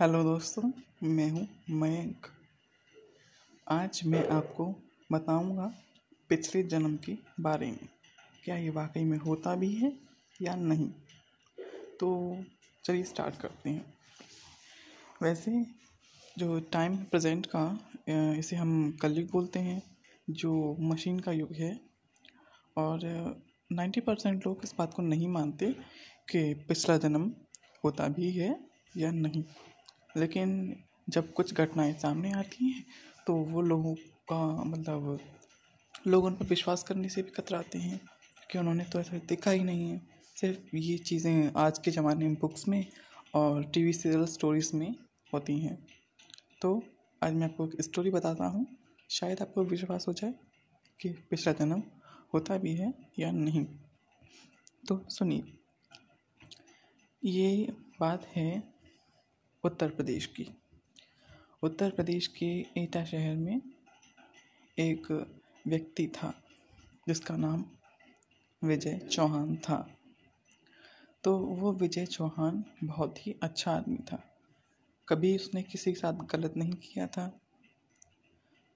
Hello दोस्तों, मैं हूँ मयंक। आज मैं आपको बताऊँगा पिछले जन्म के बारे में। क्या ये वाकई में होता भी है या नहीं? तो चलिए स्टार्ट करते हैं। वैसे जो टाइम प्रेजेंट का इसे हम कलयुग बोलते हैं, जो मशीन का युग है, और नाइन्टी परसेंट लोग इस बात को नहीं मानते कि पिछला जन्म होता भी है या नहीं। लेकिन जब कुछ घटनाएँ सामने आती हैं तो वो लोगों का मतलब लोग उन पर विश्वास करने से भी कतराते हैं कि उन्होंने तो ऐसा देखा ही नहीं है। सिर्फ़ ये चीज़ें आज के ज़माने में बुक्स में और टीवी सीरियल स्टोरीज में होती हैं। तो आज मैं आपको एक स्टोरी बताता हूँ। शायद आपको विश्वास हो जाए कि पिछला जन्म होता भी है या नहीं। तो सुनिए। ये बात है उत्तर प्रदेश की। उत्तर प्रदेश के एटा शहर में एक व्यक्ति था, जिसका नाम विजय चौहान था। तो वो विजय चौहान बहुत ही अच्छा आदमी था। कभी उसने किसी के साथ गलत नहीं किया था।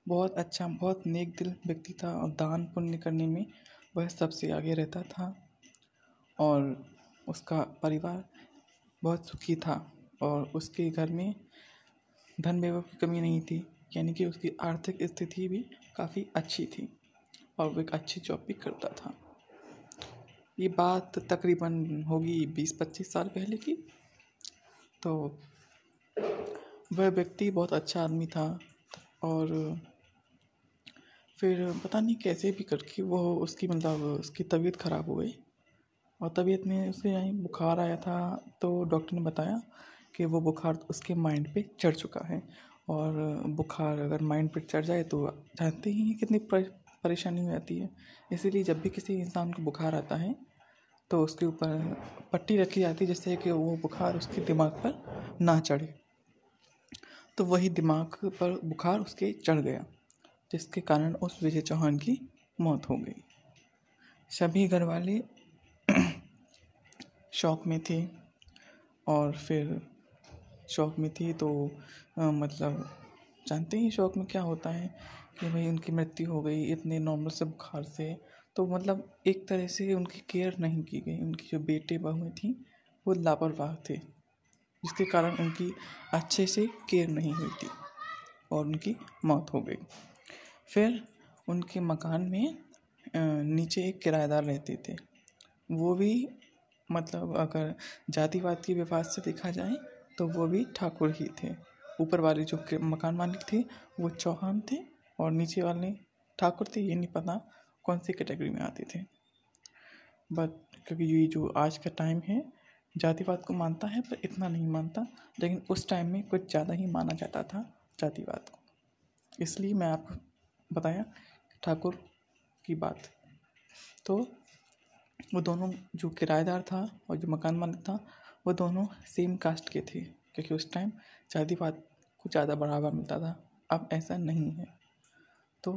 बहुत अच्छा बहुत नेक दिल व्यक्ति था और दान पुण्य करने में वह सबसे आगे रहता था और उसका परिवार बहुत सुखी था। और उसके घर में धन वैभव की कमी नहीं थी, यानी कि उसकी आर्थिक स्थिति भी काफ़ी अच्छी थी और वो एक अच्छी जॉब भी करता था। ये बात तकरीबन होगी बीस पच्चीस साल पहले की। तो वह व्यक्ति बहुत अच्छा आदमी था और फिर पता नहीं कैसे भी करके वो उसकी मतलब उसकी तबीयत ख़राब हो गई और तबीयत में उसे यहीं बुखार आया था तो डॉक्टर ने बताया कि वो बुखार उसके माइंड पे चढ़ चुका है। और बुखार अगर माइंड पे चढ़ जाए तो जानते ही हैं कितनी परेशानी हो जाती है। इसीलिए जब भी किसी इंसान को बुखार आता है तो उसके ऊपर पट्टी रखी जाती है जिससे कि वो बुखार उसके दिमाग पर ना चढ़े। तो वही दिमाग पर बुखार उसके चढ़ गया, जिसके कारण उस विजय चौहान की मौत हो गई। सभी घर वाले शौक में थे और फिर शौक में थी तो मतलब जानते ही शौक में क्या होता है कि भाई उनकी मृत्यु हो गई, इतने नॉर्मल से बुखार से। तो मतलब एक तरह से उनकी केयर नहीं की गई। उनकी जो बेटे बहुएँ थी, वो लापरवाह थे, जिसके कारण उनकी अच्छे से केयर नहीं हुई थी और उनकी मौत हो गई। फिर उनके मकान में नीचे एक किराएदार रहते थे। वो भी मतलब अगर जातिवाद की विवाद से देखा जाए तो वो भी ठाकुर ही थे। ऊपर वाले जो मकान मालिक थे, वो चौहान थे और नीचे वाले ठाकुर थे, ये नहीं पता कौन सी कैटेगरी में आते थे। बट क्योंकि ये जो आज का टाइम है, जातिवाद को मानता है पर इतना नहीं मानता, लेकिन उस टाइम में कुछ ज़्यादा ही माना जाता था जातिवाद को। इसलिए मैं आपको बताया ठाकुर की बात। तो वो दोनों जो किराएदार था और जो मकान मालिक था वो दोनों सेम कास्ट के थे, क्योंकि उस टाइम जातिवाद को ज़्यादा बढ़ावा मिलता था। अब ऐसा नहीं है। तो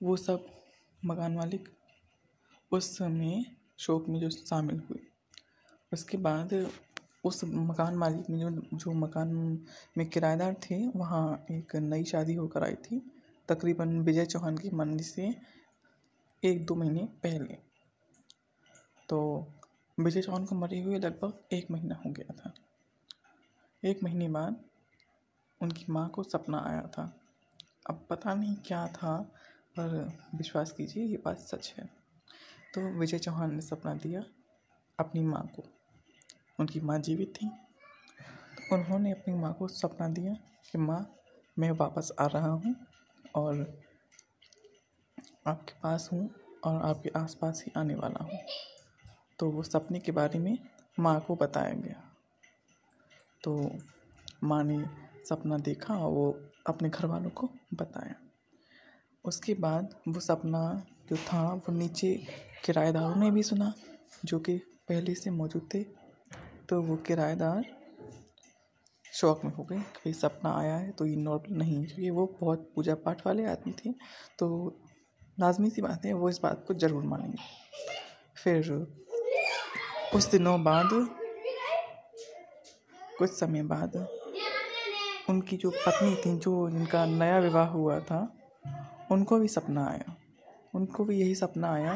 वो सब मकान मालिक उस समय शोक में जो शामिल हुए। उसके बाद उस मकान मालिक में जो जो मकान में किराएदार थे, वहाँ एक नई शादी होकर आई थी। तकरीबन विजय चौहान की मंदिर से एक दो महीने पहले। तो विजय चौहान को मरे हुए लगभग एक महीना हो गया था। एक महीने बाद उनकी माँ को सपना आया था। अब पता नहीं क्या था, पर विश्वास कीजिए ये बात सच है। तो विजय चौहान ने सपना दिया अपनी माँ को। उनकी माँ जीवित थी। तो उन्होंने अपनी माँ को सपना दिया कि, माँ, मैं वापस आ रहा हूँ और आपके पास हूँ और आपके आसपास ही आने वाला हूँ। तो वो सपने के बारे में माँ को बताया गया। तो माँ ने सपना देखा और वो अपने घर वालों को बताया। उसके बाद वो सपना जो था, वो नीचे किराएदारों ने भी सुना, जो कि पहले से मौजूद थे। तो वो किराएदार शौक में हो गए कि सपना आया है तो ये नॉर्मल नहीं क्योंकि वो बहुत पूजा पाठ वाले आदमी थे। तो लाजमी सी बात है, वो इस बात को ज़रूर मानेंगे। फिर कुछ दिनों बाद, कुछ समय बाद, उनकी जो पत्नी थी, जो जिनका नया विवाह हुआ था, उनको भी सपना आया। उनको भी यही सपना आया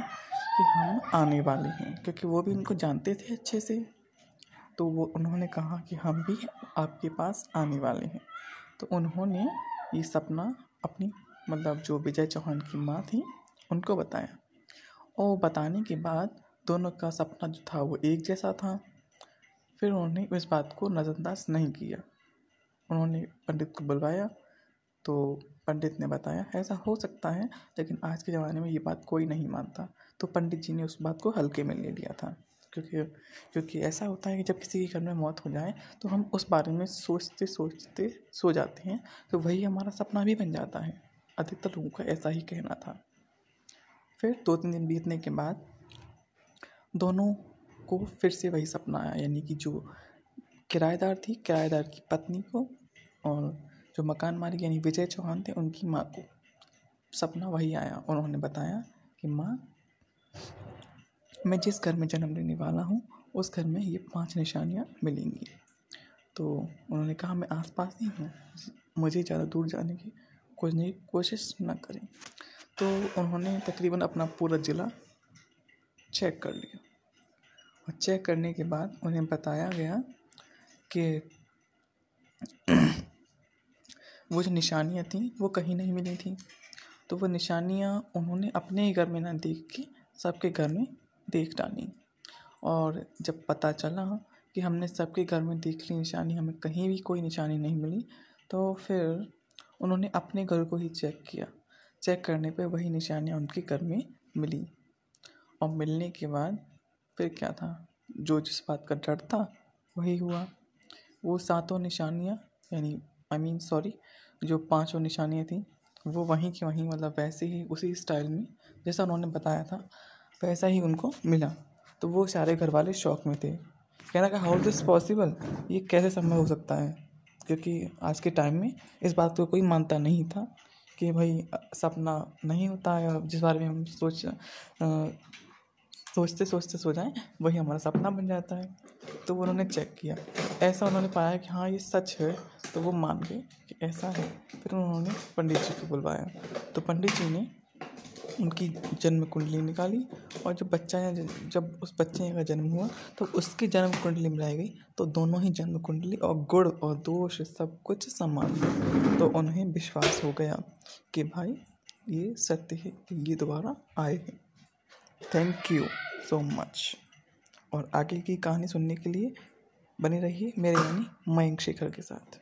कि हम आने वाले हैं, क्योंकि वो भी उनको जानते थे अच्छे से। तो वो, उन्होंने कहा कि हम भी आपके पास आने वाले हैं। तो उन्होंने ये सपना अपनी मतलब जो विजय चौहान की माँ थी, उनको बताया। और बताने के बाद दोनों का सपना जो था वो एक जैसा था। फिर उन्होंने इस बात को नज़रअंदाज नहीं किया। उन्होंने पंडित को बुलवाया। तो पंडित ने बताया, ऐसा हो सकता है, लेकिन आज के ज़माने में ये बात कोई नहीं मानता। तो पंडित जी ने उस बात को हल्के में ले लिया था। क्योंकि क्योंकि ऐसा होता है कि जब किसी के घर में मौत हो जाए तो हम उस बारे में सोचते सोचते सो जाते हैं तो वही हमारा सपना भी बन जाता है। अधिकतर लोगों का ऐसा ही कहना था। फिर दो तीन दिन बीतने के बाद दोनों को फिर से वही सपना आया, यानी कि जो किराएदार थी, किराएदार की पत्नी को और जो मकान मालिक, यानी विजय चौहान थे, उनकी माँ को। सपना वही आया, उन्होंने बताया कि माँ, मैं जिस घर में जन्म लेने वाला हूँ, उस घर में ये पाँच निशानियाँ मिलेंगी। तो उन्होंने कहा, मैं आसपास ही हूँ, मुझे ज़्यादा दूर जाने की नहीं, कोशिश ना करें। तो उन्होंने तकरीबन अपना पूरा ज़िला चेक कर लिया। और चेक करने के बाद उन्हें बताया गया कि वो जो निशानियाँ थीं, वो कहीं नहीं मिली थी। तो वो निशानियाँ उन्होंने अपने ही घर में ना देख के सबके घर में देख डाली। और जब पता चला कि हमने सबके घर में देख ली निशानी, हमें कहीं भी कोई निशानी नहीं मिली तो फिर उन्होंने अपने घर को ही चेक किया। चेक करने पे वही निशानियाँ उनके घर में मिली। और मिलने के बाद फिर क्या था? जो जिस बात का डर था, वही हुआ। वो सातों निशानियाँ, यानी आई मीन सॉरी जो पाँचों निशानियाँ थी, वो वहीं की वहीं मतलब वैसे ही उसी स्टाइल में, जैसा उन्होंने बताया था, वैसा ही उनको मिला। तो वो सारे घर वाले शौक में थे। कहना का हाउ दिस पॉसिबल ये कैसे संभव हो सकता है? क्योंकि आज के टाइम में इस बात को कोई मानता नहीं था कि भाई सपना नहीं होता है जिस बारे में हम सोच सोचते सोचते सो जाएँ, वही हमारा सपना बन जाता है। तो उन्होंने चेक किया। ऐसा उन्होंने पाया कि हाँ ये सच है। तो वो मान गए कि ऐसा है। फिर उन्होंने पंडित जी को बुलवाया। तो पंडित जी ने उनकी जन्म कुंडली निकाली और जब बच्चा या जब उस बच्चे का जन्म हुआ तो उसकी जन्म कुंडली मिलाई गई। तो दोनों ही जन्म कुंडली और गुण और दोष सब कुछ समान तो उन्हें विश्वास हो गया कि भाई, ये सत्य है, ये दोबारा आए हैं। थैंक यू सो मच और आगे की कहानी सुनने के लिए बने रहिए मेरे यानी मयंक शेखर के साथ।